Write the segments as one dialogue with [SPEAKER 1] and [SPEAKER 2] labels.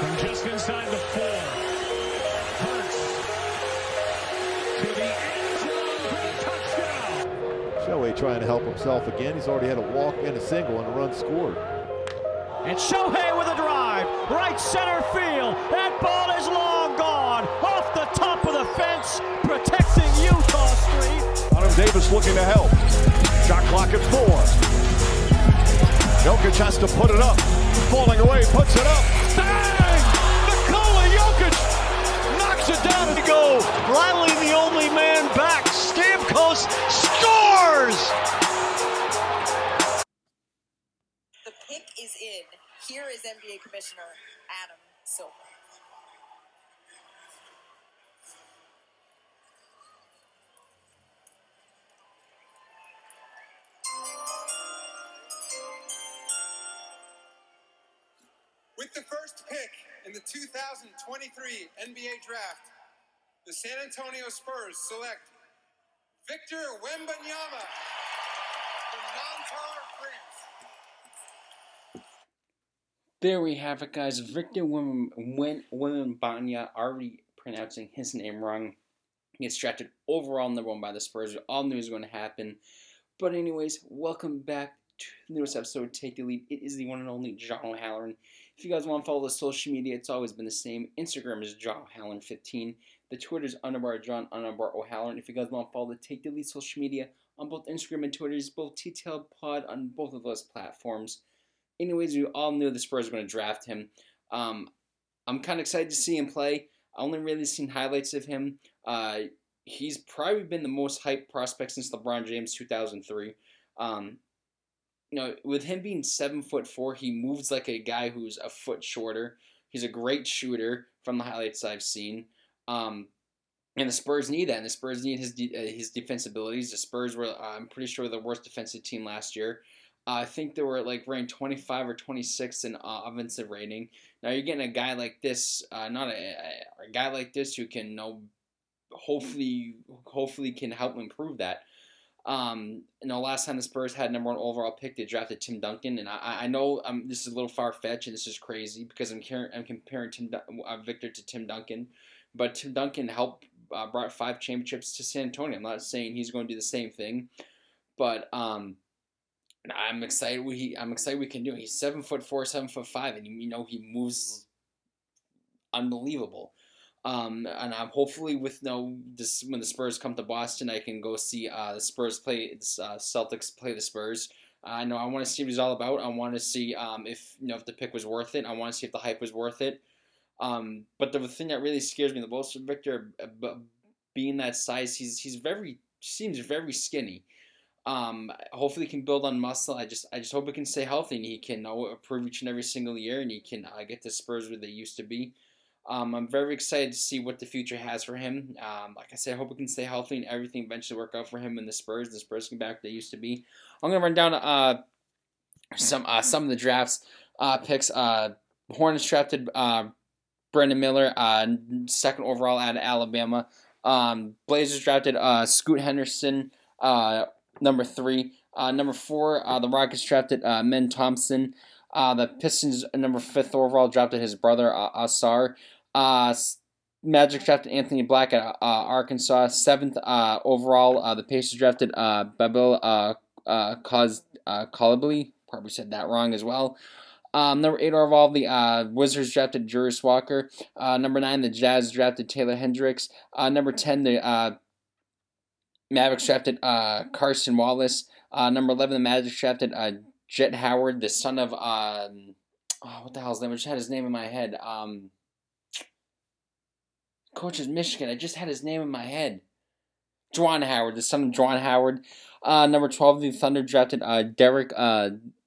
[SPEAKER 1] From just inside the four. Hurts. To the end zone for the touchdown.
[SPEAKER 2] Shohei trying to help himself again. He's already had a walk and a single and a run scored.
[SPEAKER 3] And Shohei with a drive, right center field. That ball is long gone, off the top of the fence, protecting Eutaw Street.
[SPEAKER 4] Adam Davis looking to help. Shot clock at four. Jokic has to put it up. Falling away, puts it up. Go.
[SPEAKER 3] Riley the only man back. Stamkos scores!
[SPEAKER 5] The pick is in. Here is NBA Commissioner Adam Silver.
[SPEAKER 6] With the first pick in the 2023 NBA Draft, the San Antonio Spurs select Victor Wembanyama from Nanterre, France.
[SPEAKER 7] There we have it, guys. Victor Wembanyama, already pronouncing his name wrong, He gets drafted overall number one by the Spurs. All knew was going to happen. But anyways, welcome back to the newest episode Take the Lead. It is the one and only John O'Halloran. If you guys want to follow the social media, it's always been the same. Instagram is John O'Halloran15. The Twitter is underbar John underbar O'Halloran. If you guys want to follow the Take the Lead social media on both Instagram and Twitter, it's both TTL Pod on both of those platforms. Anyways, we all knew the Spurs were going to draft him. Um, I'm kind of excited to see him play. I only really seen highlights of him. Uh, he's probably been the most hyped prospect since LeBron James 2003. Um, you know, with him being seven foot four, he moves like a guy who's a foot shorter. He's a great shooter from the highlights I've seen. Um, and the Spurs need that. And the Spurs need his de- uh, his defensive abilities. The Spurs were, uh, I'm pretty sure, the worst defensive team last year. Uh, I think they were like ranked 25 or 26 in uh, offensive rating. Now you're getting a guy like this, uh, not a, a, guy like this who can know, hopefully hopefully can help improve that. Um, you know, last time the Spurs had number one overall pick, they drafted Tim Duncan, and I, I know um, this is a little far fetched and this is crazy because I'm, I'm comparing Tim uh, Victor to Tim Duncan, but Tim Duncan helped uh, brought five championships to San Antonio. I'm not saying he's going to do the same thing, but um, I'm excited. We I'm excited we can do. It. He's seven foot four, seven foot five, and you know he moves unbelievable. Um, and I'm hopefully with no this when the Spurs come to Boston, I can go see uh, the Spurs play uh, Celtics play the Spurs. I uh, know I want to see what he's all about. I want to see um, if you know if the pick was worth it. I want to see if the hype was worth it. Um, but the thing that really scares me the most, Victor, uh, being that size, he's he's very seems very skinny. Um, hopefully, he can build on muscle. I just I just hope he can stay healthy and he can uh, improve each and every single year, and he can uh, get the Spurs where they used to be. Um, I'm very excited to see what the future has for him. Um, like I said, I hope he can stay healthy and everything eventually work out for him and the Spurs. The Spurs can back they used to be. I'm gonna run down uh, some uh, some of the drafts uh, picks. Uh, Hornets drafted Brandon Miller, uh, second overall out of Alabama. Um, Blazers drafted uh, Scoot Henderson, uh, number three. Uh, number four, uh, the Rockets drafted uh, Men Thompson. Uh, the Pistons, number fifth overall, drafted his brother uh, Ausar. Uh, Magic drafted Anthony Black at uh, Arkansas. Seventh uh, overall, uh, the Pacers drafted uh, Babel uh, uh, Cos, uh. Probably said that wrong as well. Um, number eight overall, the uh, Wizards drafted Jarace Walker. Uh, number nine, the Jazz drafted Taylor Hendricks. Uh, number ten, the uh, Mavericks drafted uh, Cason Wallace. Uh, number eleven, the Magic drafted Jett Howard, the son of um, oh, what the hell's name? I just had his name in my head. Um, coach is Michigan. I just had his name in my head. Juwan Howard, the son of Juwan Howard. Number 12, the Thunder drafted Dereck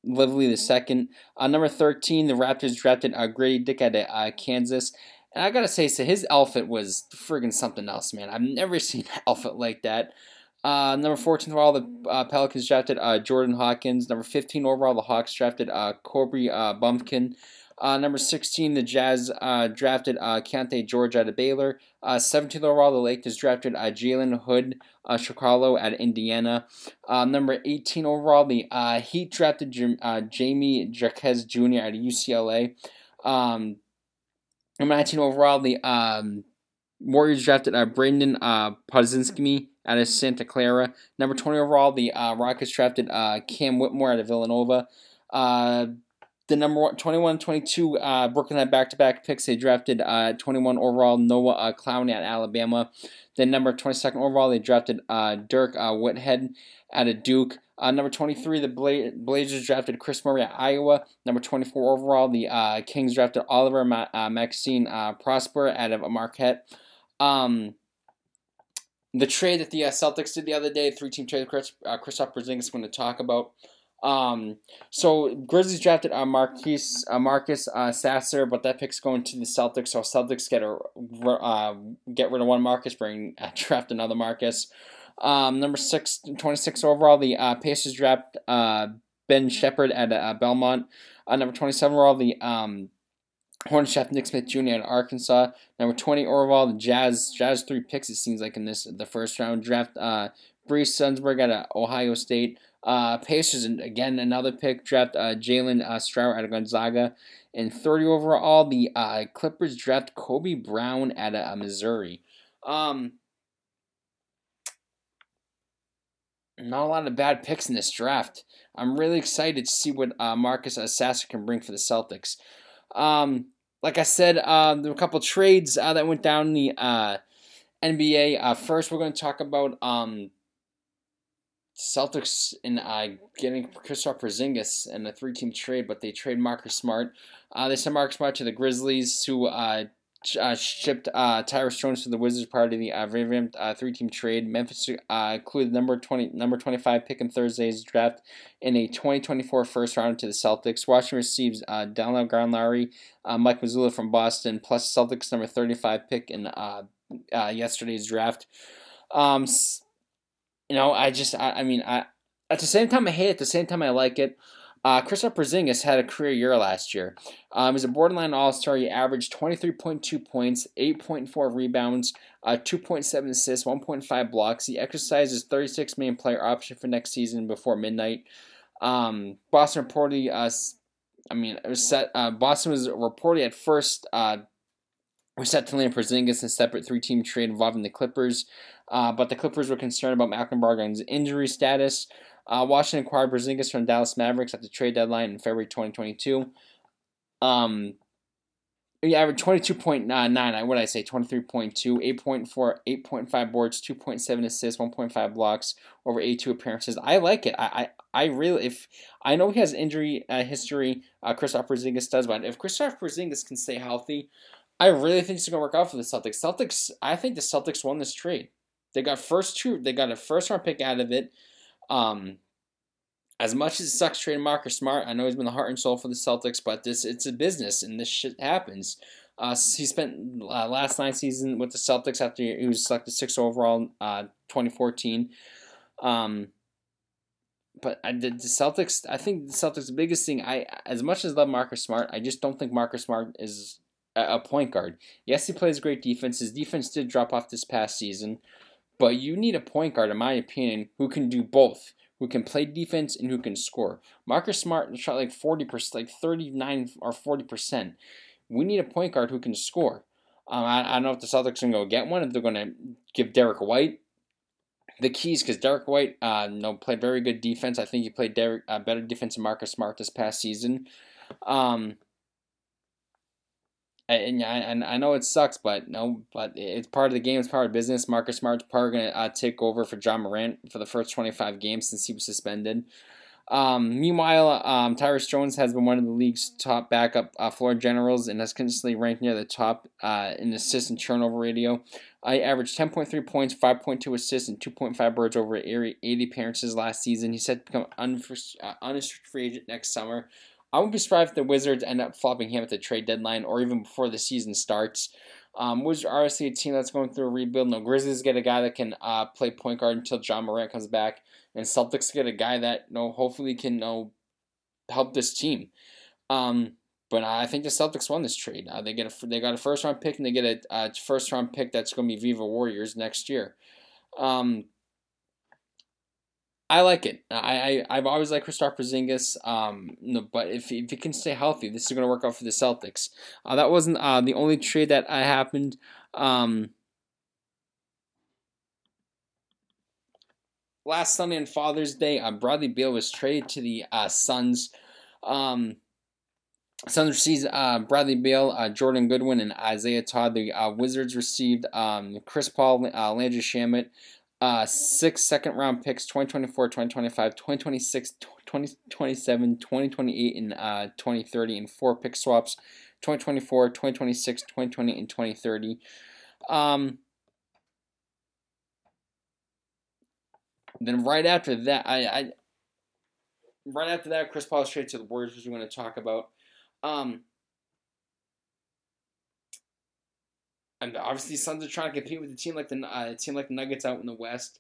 [SPEAKER 7] Lively the second. Uh, number 13, the Raptors drafted uh, Grady Dick at uh, Kansas. And I gotta say, so his outfit was friggin' something else, man. I've never seen an outfit like that. Uh, number 14 overall, the uh, Pelicans drafted uh, Jordan Hawkins. Number 15 overall, the Hawks drafted uh, Corby uh, Bumpkin. Uh, number 16, the Jazz uh, drafted uh, Keyonte George out of Baylor. Uh, 17th overall, the Lakers drafted uh, Jalen Hood uh, Chicago at Indiana. Uh, number 18 overall, the uh, Heat drafted J- uh, Jamie Jaquez Jr. out of UCLA. Um, Number 19 overall, the um, Warriors drafted uh, Brandon uh, Podzinski out of Santa Clara. Number 20 overall, the uh, Rockets drafted Cam Whitmore out of Villanova. The number one, 21 22 uh, Brooklyn had back to back picks. They drafted uh, 21 overall Noah uh, Clowney at Alabama. Then number 22nd overall, they drafted uh, Dirk uh, Whitehead out of Duke. Uh, number 23, the Bla- Blazers drafted Kris Murray at Iowa. Number 24 overall, the uh, Kings drafted Oliver Ma- uh, Maxine uh, Prosper out of Marquette. Um, the trade that the uh, Celtics did the other day, three team trade, Chris, uh, Kristaps Porzingis is going to talk about. Um, so Grizzlies drafted uh, Marquise, uh, Marcus uh, Sasser, but that pick's going to the Celtics. So Celtics get a uh, get rid of one Marcus, bring uh, draft another Marcus. Um, number six, 26 overall, the uh, Pacers draft uh, Ben Sheppard at uh, Belmont. Uh, number 27 overall, the um, Hornets draft Nick Smith Jr. at Arkansas. Number 20 overall, the Jazz Jazz three picks. It seems like in this the first round draft. Uh, Brees Sunsberg at uh, Ohio State. Uh, Pacers again another pick draft uh, Jalen uh, Strower out of Gonzaga. And 30 overall, the uh, Clippers draft Kobe Brown at uh, Missouri. Um, not a lot of bad picks in this draft. I'm really excited to see what uh, Marcus Sasser can bring for the Celtics. Um, like I said, uh, there were a couple trades uh, that went down in the uh, NBA. Uh, first, we're going to talk about um, Celtics in uh, getting Kristaps Porzingis in a three-team trade, but they trade Marcus Smart. Uh, they sent Marcus Smart to the Grizzlies, who uh, uh, shipped uh, Tyus Jones to the Wizards part of the uh, revamped uh, three-team trade. Memphis uh, included number twenty, number twenty-five pick in Thursday's draft in a 2024 first round to the Celtics. Washington receives uh, Donald Garnlary, uh, Mike Mazzulla from Boston, plus Celtics number 35 pick in uh, uh, yesterday's draft. Um, you know, I just, I, I mean, I at the same time I hate it. At the same time I like it. Uh, Kristaps Porzingis had a career year last year. Um, he's a borderline All-Star. He averaged 23.2 points, 8.4 rebounds, uh, 2.7 assists, 1.5 blocks. He exercises 36 million player option for next season before midnight. Um, Boston reportedly, uh, I mean, it was set. Uh, Boston was reportedly at first uh, was set to land Porzingis in a separate three-team trade involving the Clippers, uh, but the Clippers were concerned about Malcolm Brogdon's injury status. Uh, Washington acquired Porzingis from Dallas Mavericks at the trade deadline in February 2022. Um, he averaged 22.9, what did I say, 23.2, 8.4, 8.5 boards, 2.7 assists, 1.5 blocks over 82 appearances. I like it. I, I, I really, if, I know he has injury uh, history, uh, Kristaps Porzingis does, but if Kristaps Porzingis can stay healthy, I really think it's to work out for the Celtics. Celtics, I think the Celtics won this trade. They got first two, they got a first round pick out of it. Um, as much as it sucks trading Marcus Smart, I know he's been the heart and soul for the Celtics, but this it's a business and this shit happens. Uh, he spent uh, last nine season with the Celtics after he was selected sixth overall, uh, 2014. Um, but I, the, the Celtics, I think the Celtics' biggest thing. I as much as I love Marcus Smart, I just don't think Marcus Smart is a, point guard. Yes, he plays great defense. His defense did drop off this past season. But you need a point guard, in my opinion, who can do both, who can play defense and who can score. Marcus Smart shot like 40%, like 39 or 40%. We need a point guard who can score. Um, I, I don't know if the Celtics are going to go get one, if they're going to give Derrick White the keys, because Derrick White uh, know, played very good defense. I think he played Derrick, uh, better defense than Marcus Smart this past season. Um, I, and I know it sucks, but no, but it's part of the game. It's part of business. Marcus Smart's probably going to uh, take over for Ja Morant for the first 25 games since he was suspended. Um, meanwhile, um, Tyus Jones has been one of the league's top backup uh, floor generals and has consistently ranked near the top uh, in assist and turnover ratio. I averaged 10.3 points, 5.2 assists, and 2.5 birds over 80 appearances last season. He's set to become uh, unrestricted free agent next summer. I wouldn't be surprised if the Wizards end up flopping him at the trade deadline or even before the season starts. Um, Wizards are obviously a team that's going through a rebuild. No, Grizzlies get a guy that can uh, play point guard until Ja Morant comes back, and Celtics get a guy that you know, hopefully can you know, help this team. Um, but I think the Celtics won this trade. Uh, they get a they got a first round pick and they get a, a first round pick that's going to be Viva Warriors next year. Um, I like it. I, I I've always liked Kristaps Porzingis. Um, no, but if if he can stay healthy, this is going to work out for the Celtics. Uh, that wasn't uh, the only trade that I happened. Um, last Sunday on Father's Day, uh, Bradley Beal was traded to the uh, Suns. Um, Suns received uh, Bradley Beal, uh, Jordan Goodwin, and Isaiah Todd. The uh, Wizards received um, Chris Paul, uh, Landry Shamet, uh, six second round picks 2024, 2025, 2026, 2027, 2028, and uh, 2030, and four pick swaps 2024, 2026, 2020, and 2030. Um, then right after that, I, I right after that, Chris Paul straight to the Warriors, which we're going to talk about. Um, and obviously, Suns are trying to compete with a team like the uh, team like the Nuggets out in the West.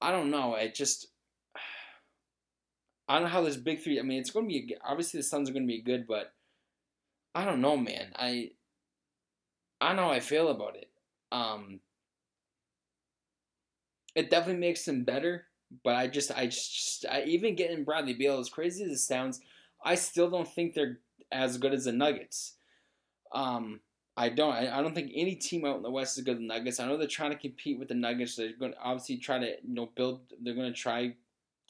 [SPEAKER 7] I don't know. It just I don't know how this big three. I mean, it's going to be obviously the Suns are going to be good, but I don't know, man. I I don't know how I feel about it. Um, it definitely makes them better, but I just I just I even getting Bradley Beal as crazy as it sounds, I still don't think they're as good as the Nuggets. Um, I don't. I, don't think any team out in the West is good the Nuggets. I know they're trying to compete with the Nuggets. They're going to obviously try to you know build. They're going to try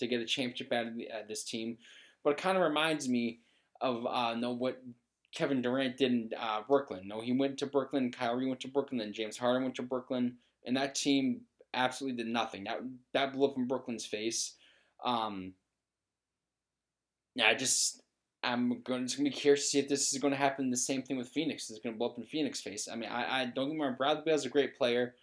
[SPEAKER 7] to get a championship out of the, uh, this team, but it kind of reminds me of uh, know what Kevin Durant did in uh, Brooklyn. No, he went to Brooklyn. Kyrie went to Brooklyn. Then James Harden went to Brooklyn, and that team absolutely did nothing. That that blew up in Brooklyn's face. Um, yeah, I just I'm going to be curious to see if this is going to happen. The same thing with Phoenix. It's going to blow up in Phoenix face. I mean, I, I don't get me wrong. Bradley is a great player.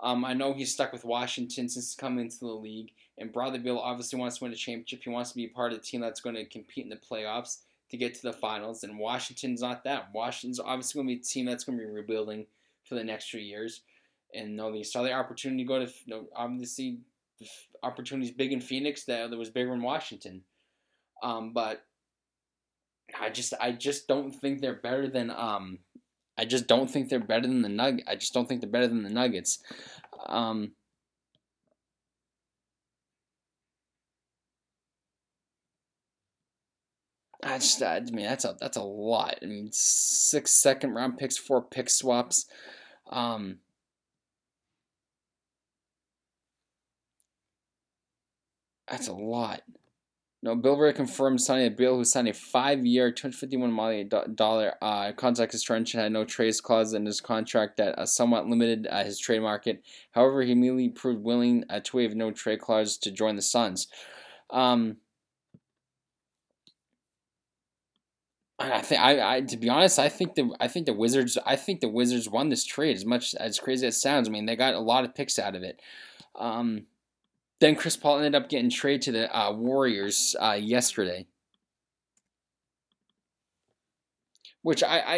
[SPEAKER 7] Um, I know he's stuck with Washington since he's coming into the league, and Bradley Beal obviously wants to win a championship. He wants to be a part of the team that's going to compete in the playoffs to get to the finals. And Washington's not that. Washington's obviously going to be a team that's going to be rebuilding for the next few years. And know, they saw the opportunity to go to you know, obviously opportunities big in Phoenix that, that was bigger in Washington. Um, but I just I just don't think they're better than um I just don't think they're better than the Nug. I just don't think they're better than the Nuggets. Um, I just I mean that's a that's a lot. I mean six second round picks, four pick swaps. Um, that's a lot. No, Beal confirmed signing a Beal who signed a five-year, $251 million uh, contract extension had no trace clause in his contract that uh, somewhat limited uh, his trade market. However, he immediately proved willing uh, to waive no trade clause to join the Suns. Um, I think I, I to be honest, I think the I think the Wizards I think the Wizards won this trade as much as crazy as it sounds. I mean, they got a lot of picks out of it. Um, then Chris Paul ended up getting traded to the uh, Warriors uh, yesterday. Which I, I,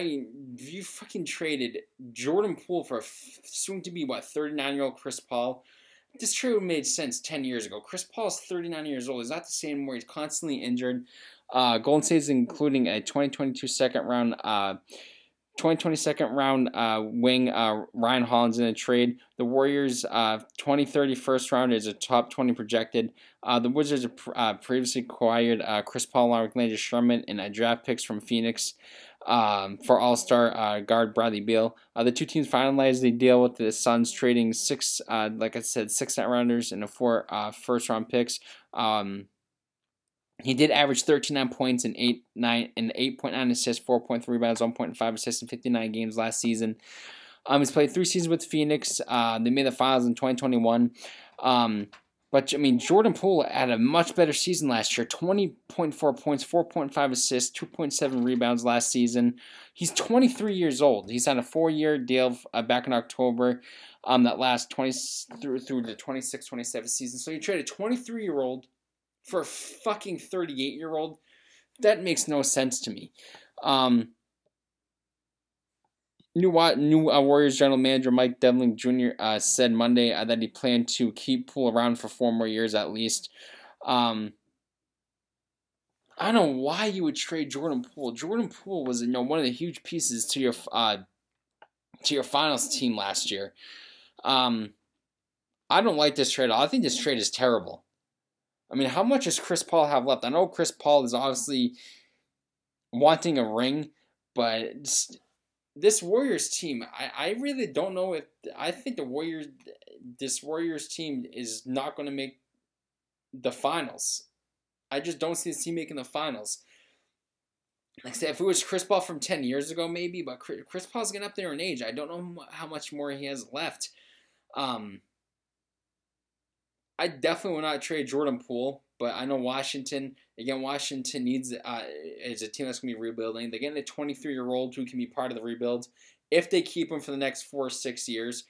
[SPEAKER 7] you fucking traded Jordan Poole for a soon to be what thirty nine year old Chris Paul. This trade made sense ten years ago. Chris Paul is thirty nine years old. He's not the same where he's constantly injured. Uh, Golden State is including a 2022 second round uh, 2020 second round uh, wing uh, Ryan Rollins in a trade. The Warriors' uh, 2030 first round is a top 20 projected. Uh, the Wizards uh, previously acquired uh, Chris Paul along with Landry Shamet and draft picks from Phoenix um, for All Star guard Bradley Beal. the two teams finalized the deal with the Suns, trading six, like I said, six net rounders and a four first round picks. Um, he did average 39 points and 8 9 and 8.9 assists, 4.3 rebounds, 1.5 assists in 59 games last season. Um, he's played three seasons with Phoenix. Uh, they made the finals in 2021. Um, but I mean, Jordan Poole had a much better season last year 20.4 points, 4.5 assists, 2.7 rebounds last season. He's 23 years old. He's on a four year deal uh, back in October um, that lasts 20 through, through the 26 27 season. So you trade a 23 year old for a fucking 38 year old, that makes no sense to me. Um, new new uh, Warriors general manager Mike Devlin Jr. Uh, said Monday uh, that he planned to keep Poole around for four more years at least. Um, I don't know why you would trade Jordan Poole. Jordan Poole was you know one of the huge pieces to your uh, to your finals team last year. Um, I don't like this trade. I think this trade is terrible. I mean, how much does Chris Paul have left? I know Chris Paul is obviously wanting a ring, but this Warriors team, I, I really don't know if I think the Warriors this Warriors team is not going to make the finals. I just don't see this team making the finals. Like I said, if it was Chris Paul from 10 years ago, maybe, but Chris Paul's getting up there in age. I don't know how much more he has left. Um, I definitely will not trade Jordan Poole, but I know Washington, again, Washington needs, uh, is a team that's going to be rebuilding. They're getting a 23 year old who can be part of the rebuild if they keep him for the next four or six years.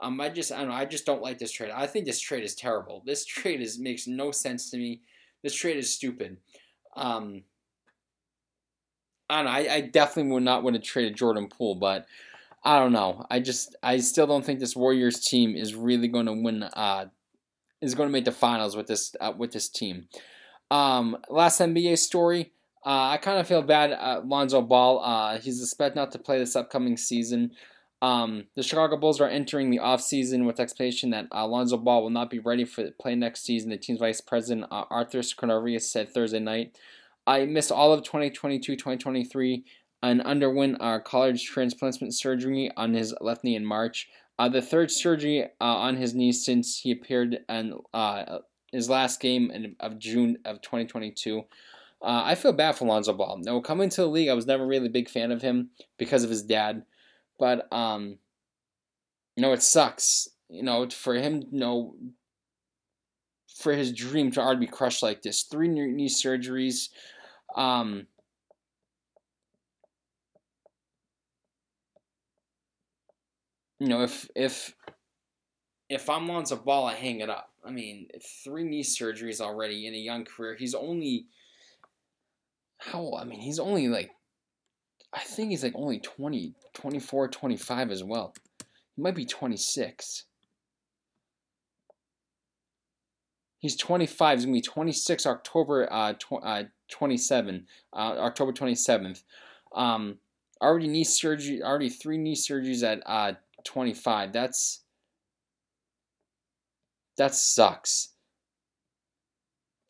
[SPEAKER 7] Um, I just I don't know. I just don't like this trade. I think this trade is terrible. This trade is makes no sense to me. This trade is stupid. Um, I don't know. I, I definitely would not want to trade Jordan Poole, but I don't know. I just I still don't think this Warriors team is really going to win. Uh, is going to make the finals with this uh, with this team. Um, last NBA story. Uh, I kind of feel bad. at Lonzo Ball. Uh, he's expected not to play this upcoming season. Um, the Chicago Bulls are entering the offseason with expectation that Alonzo Ball will not be ready for play next season. The team's vice president, uh, Arthur Skarnarius, said Thursday night. I missed all of 2022-2023 and underwent uh, cartilage transplant surgery on his left knee in March. Uh, the third surgery uh, on his knee since he appeared in uh, his last game in, of June of 2022. Uh, I feel bad for Lonzo Ball. Now, coming to the league, I was never really a big fan of him because of his dad. But um, you know, it sucks. You know, for him, you know, for his dream to already be crushed like this. Three knee surgeries. Um, you know, if if if I'm Lonzo Ball, I hang it up. I mean, three knee surgeries already in a young career. He's only how I mean, he's only like I think he's like only 20, 24, 25 as well. He might be 26. He's 25. He's going to be 26 October uh, tw- uh, 27, uh, October 27th. Um, already knee surgery, already three knee surgeries at uh, 25. That's that sucks.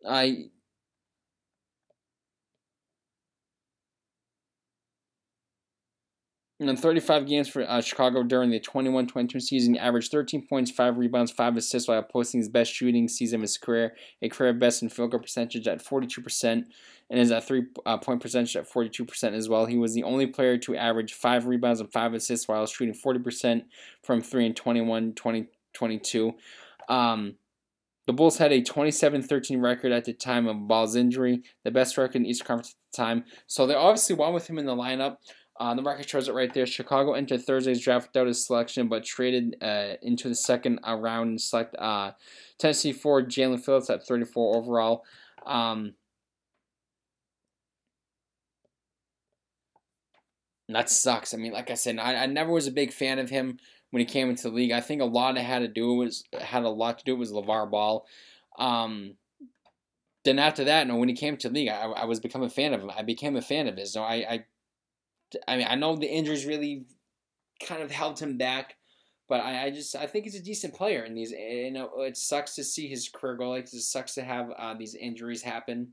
[SPEAKER 7] I in 35 games for uh, Chicago during the 21-22 season, he averaged 13 points, 5 rebounds, 5 assists while posting his best shooting season of his career, a career best in field goal percentage at 42% and is at three-point uh, percentage at 42% as well. He was the only player to average 5 rebounds and 5 assists while shooting 40% from 3 in 21-22. Um, the Bulls had a 27-13 record at the time of Ball's injury, the best record in the Eastern Conference at the time. So they obviously won with him in the lineup. Uh, the market shows it right there. Chicago entered Thursday's draft without his selection, but traded uh, into the second uh, round and select uh, Tennessee forward Jalen Phillips at 34 overall. Um, that sucks. I mean, like I said, I, I never was a big fan of him when he came into the league. I think a lot it had to do was had a lot to do with LeVar Ball. Um, then after that, no, when he came to the league, I, I was become a fan of him. I became a fan of his. So I, I I mean, I know the injuries really kind of held him back, but I, I just I think he's a decent player. And these, you know, it sucks to see his career go like this. It sucks to have uh, these injuries happen.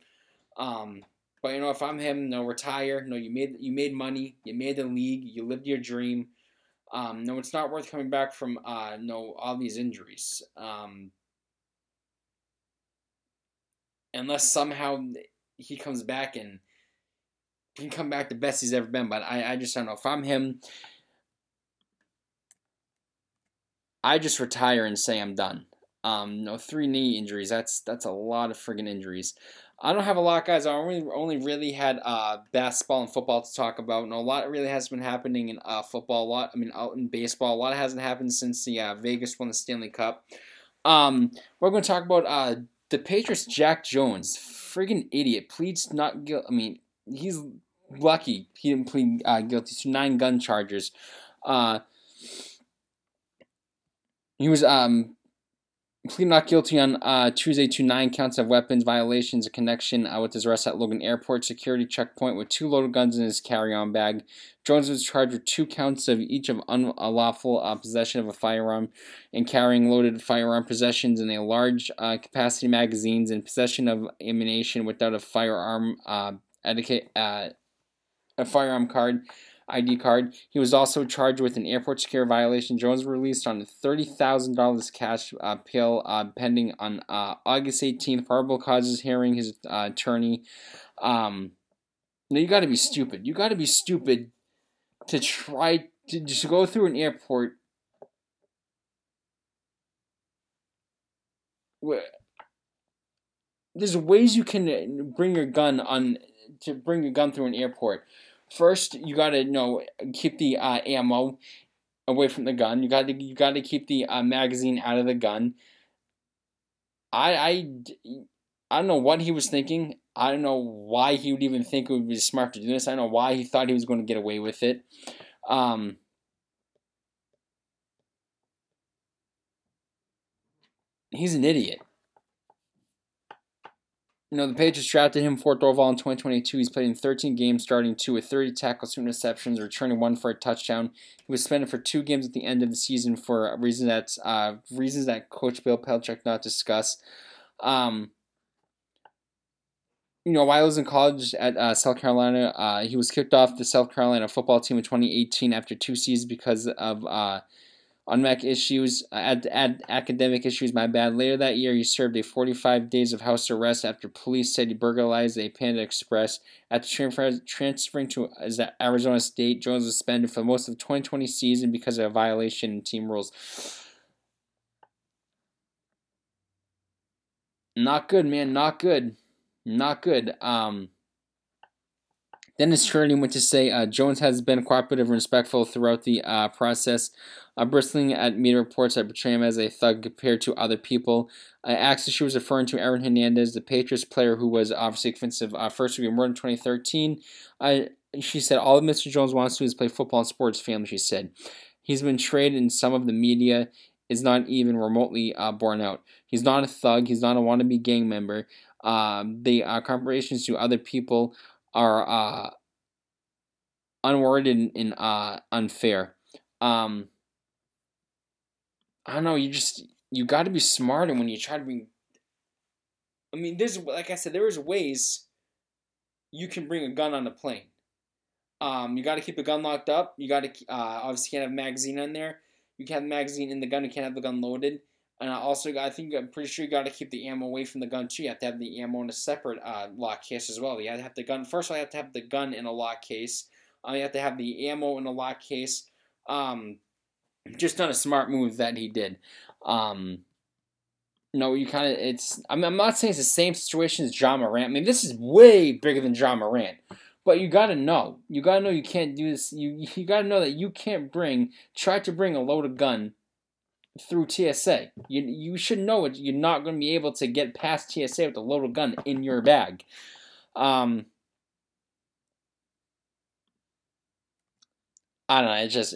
[SPEAKER 7] Um, but you know, if I'm him, no, retire. No, you made you made money. You made the league. You lived your dream. Um, no, it's not worth coming back from uh, no all these injuries. Um, unless somehow he comes back and can come back the best he's ever been. But I, I just don't know. If I'm him, I just retire and say I'm done. Um, no three knee injuries. That's that's a lot of friggin' injuries. I don't have a lot, guys. I only only really had uh, basketball and football to talk about. No, a lot really has been happening in uh, football. A lot, I mean, out in baseball, a lot hasn't happened since the uh, Vegas won the Stanley Cup. Um, we're going to talk about uh, the Patriots. Jack Jones, friggin' idiot, pleads not guilty. I mean, he's lucky he didn't plead uh, guilty to nine gun charges. Uh, he was um, pleaded not guilty on uh, Tuesday to nine counts of weapons violations in connection uh, with his arrest at Logan Airport security checkpoint with two loaded guns in his carry-on bag. Jones was charged with two counts of each of unlawful uh, possession of a firearm and carrying loaded firearm possessions in a large uh, capacity magazines and possession of ammunition without a firearm uh, uh, a firearm card. ID card. He was also charged with an airport security violation. Jones released on a $30,000 cash uh, appeal uh, pending on uh, August 18th. Probable causes hearing his uh, attorney. Um, now you got to be stupid. You got to be stupid to try to just go through an airport there's ways you can bring your gun on to bring a gun through an airport. First, you gotta you know keep the uh, ammo away from the gun. You got to you got to keep the uh, magazine out of the gun. I I I don't know what he was thinking. I don't know why he would even think it would be smart to do this. I don't know why he thought he was going to get away with it. Um, he's an idiot. You know, the Patriots drafted him fourth overall in 2022. He's played in 13 games, starting two with 30 tackles, two interceptions, returning one for a touchdown. He was suspended for two games at the end of the season for reasons that uh, reasons that Coach Bill Belichick not discuss. Um, you know, while he was in college at uh, South Carolina, uh, he was kicked off the South Carolina football team in 2018 after two seasons because of uh, Mac issues, uh, ad, ad, academic issues, my bad. Later that year, he served a 45 days of house arrest after police said he burglarized a Panda Express. After transfer, transferring to Arizona State, Jones was suspended for most of the 2020 season because of a violation in team rules. Not good, man. Not good. Not good. Um, Dennis Trinity went to say uh, Jones has been cooperative and respectful throughout the uh, process, uh, bristling at media reports that portray him as a thug compared to other people. Uh, actually, she was referring to Aaron Hernandez, the Patriots player who was obviously offensive uh, first degree murder in 2013. Uh, she said, All Mr. Jones wants to do is play football and sports family, she said. He's been traded in some of the media is not even remotely uh, borne out. He's not a thug. He's not a wannabe gang member. Um, the uh, comparisons to other people are uh, unwarranted and uh, unfair. Um, I don't know. You just you got to be smarter when you try to bring. I mean, there's like I said, there's ways you can bring a gun on a plane. Um, you got to keep the gun locked up. You got to uh, obviously can't have a magazine on there. You can't have magazine in the gun. You can't have the gun loaded. And I also, I think I'm pretty sure you got to keep the ammo away from the gun too. You have to have the ammo in a separate uh, lock case as well. You have to have the gun. First, of all, you have to have the gun in a lock case. Uh, you have to have the ammo in a lock case. Um, just not a smart move that he did. Um, no, you kind of it's. I mean, I'm not saying it's the same situation as Ja Morant. I mean, this is way bigger than Ja Morant. But you gotta know. You gotta know you can't do this. You you gotta know that you can't bring. Try to bring a loaded gun through TSA. You you should know it. You're not to be able to get past TSA with a loaded gun in your bag. Um, I don't know. It's just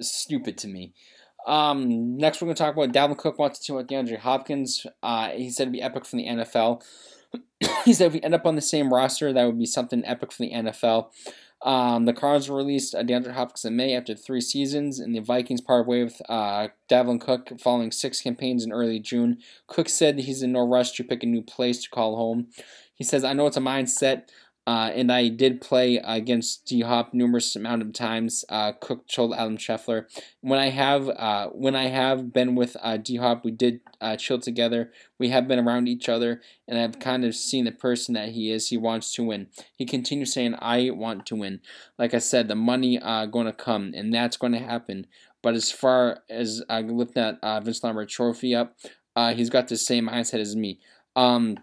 [SPEAKER 7] stupid to me. Um, next, we're going to talk about Dalvin Cook wants to team with DeAndre Hopkins. Uh, he said it'd be epic from the NFL. he said if we end up on the same roster, that would be something epic for the NFL. Um, the Cardinals released uh, DeAndre Hopkins in May after three seasons, and the Vikings parted way with uh, Dalvin Cook following six campaigns in early June. Cook said he's in no rush to pick a new place to call home. He says, I know it's a mindset. Uh, and I did play against D Hop numerous amount of times. Uh, Cook told Adam Schefter, when I have uh, when I have been with uh, D Hop, we did uh, chill together. We have been around each other, and I've kind of seen the person that he is. He wants to win. He continues saying, "I want to win." Like I said, the money uh, going to come, and that's going to happen. But as far as lifting that Vince Lombardi trophy up, he's got the same mindset as me. Um,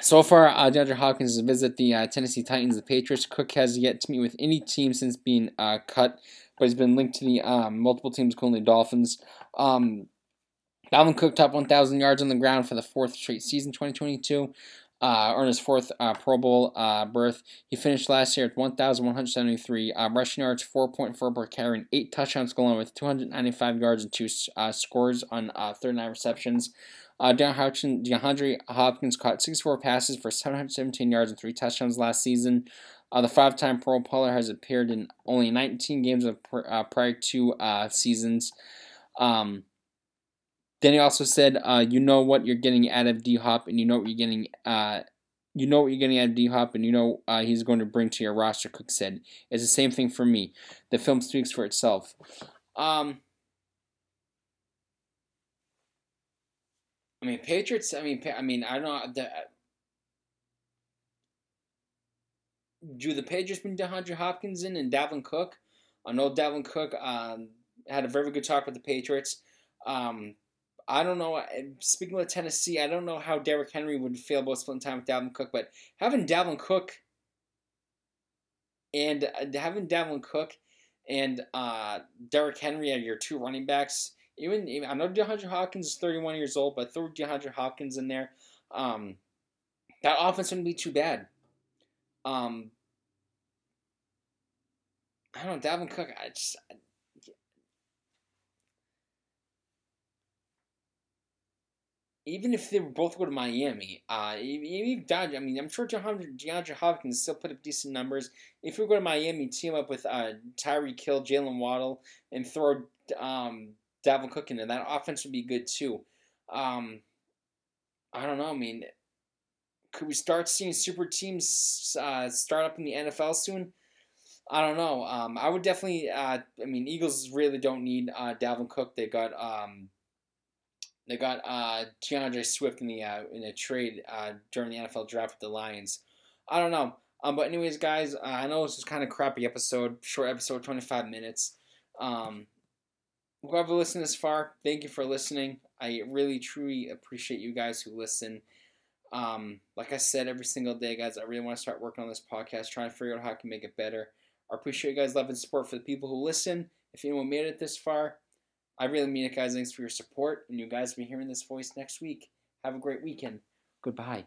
[SPEAKER 7] so far, uh, DeAndre Hopkins has visited the uh, Tennessee Titans, the Patriots. Cook has yet to meet with any team since being uh, cut, but he's been linked to the um, multiple teams, including the Dolphins. Um, Dalvin Cook top 1,000 yards on the ground for the fourth straight season, 2022. uh, earned his fourth uh, Pro Bowl uh, berth. He finished last year at 1,173 uh, rushing yards, 4.4 per carry, and eight touchdowns galore with 295 yards and two uh, scores on uh, 39 receptions. Uh, DeAndre Hopkins caught 64 passes for 717 yards and three touchdowns last season. Uh, the five-time Pro Bowler has appeared in only 19 games of uh, prior two uh, seasons. Um, then he also said, uh, "You know what you're getting out of D Hop, and you know what you're getting. Uh, you know what you're getting out of D Hop, and you know uh, he's going to bring to your roster." Cook said, "It's the same thing for me. The film speaks for itself." Um, I mean, Patriots. I mean, I mean, I don't know. The, do the Patriots bring DeAndre Hopkins in and Dalvin Cook? I know Dalvin Cook um, had a very good talk with the Patriots. Um, I don't know. Speaking with Tennessee, I don't know how Derrick Henry would feel about splitting time with Dalvin Cook, but having Dalvin Cook and uh, having Dalvin Cook and uh, Derrick Henry are your two running backs. Even, even I know DeAndre Hopkins is 31 years old, but throw DeAndre Hopkins in there. Um, that offense wouldn't be too bad. Um, I don't know, Dalvin Cook. I just even if they were both go to Miami, uh, even I mean, I'm sure DeAndre, DeAndre Hopkins still put up decent numbers. If we go to Miami, team up with uh, Tyreek Hill, Jaylen Waddle, and throw um, Dalvin Cook in there, that offense would be good too. Um, I don't know. I mean, could we start seeing super teams uh, start up in the NFL soon? I don't know. Um, I would definitely. Uh, I mean, Eagles really don't need uh, Dalvin Cook. They got um, they got uh, D'Andre Swift in the uh, in a trade uh, during the NFL draft with the Lions. I don't know. Um, but anyways, guys, uh, I know this is kind of crappy episode, short episode, 25 minutes. Um, whoever listened this far, thank you for listening. I really, truly appreciate you guys who listen. Um, like I said every single day, guys, I really want to start working on this podcast, trying to figure out how I can make it better. I appreciate you guys' love and support for the people who listen. If anyone made it this far, I really mean it, guys. Thanks for your support, and you guys will be hearing this voice next week. Have a great weekend. Goodbye.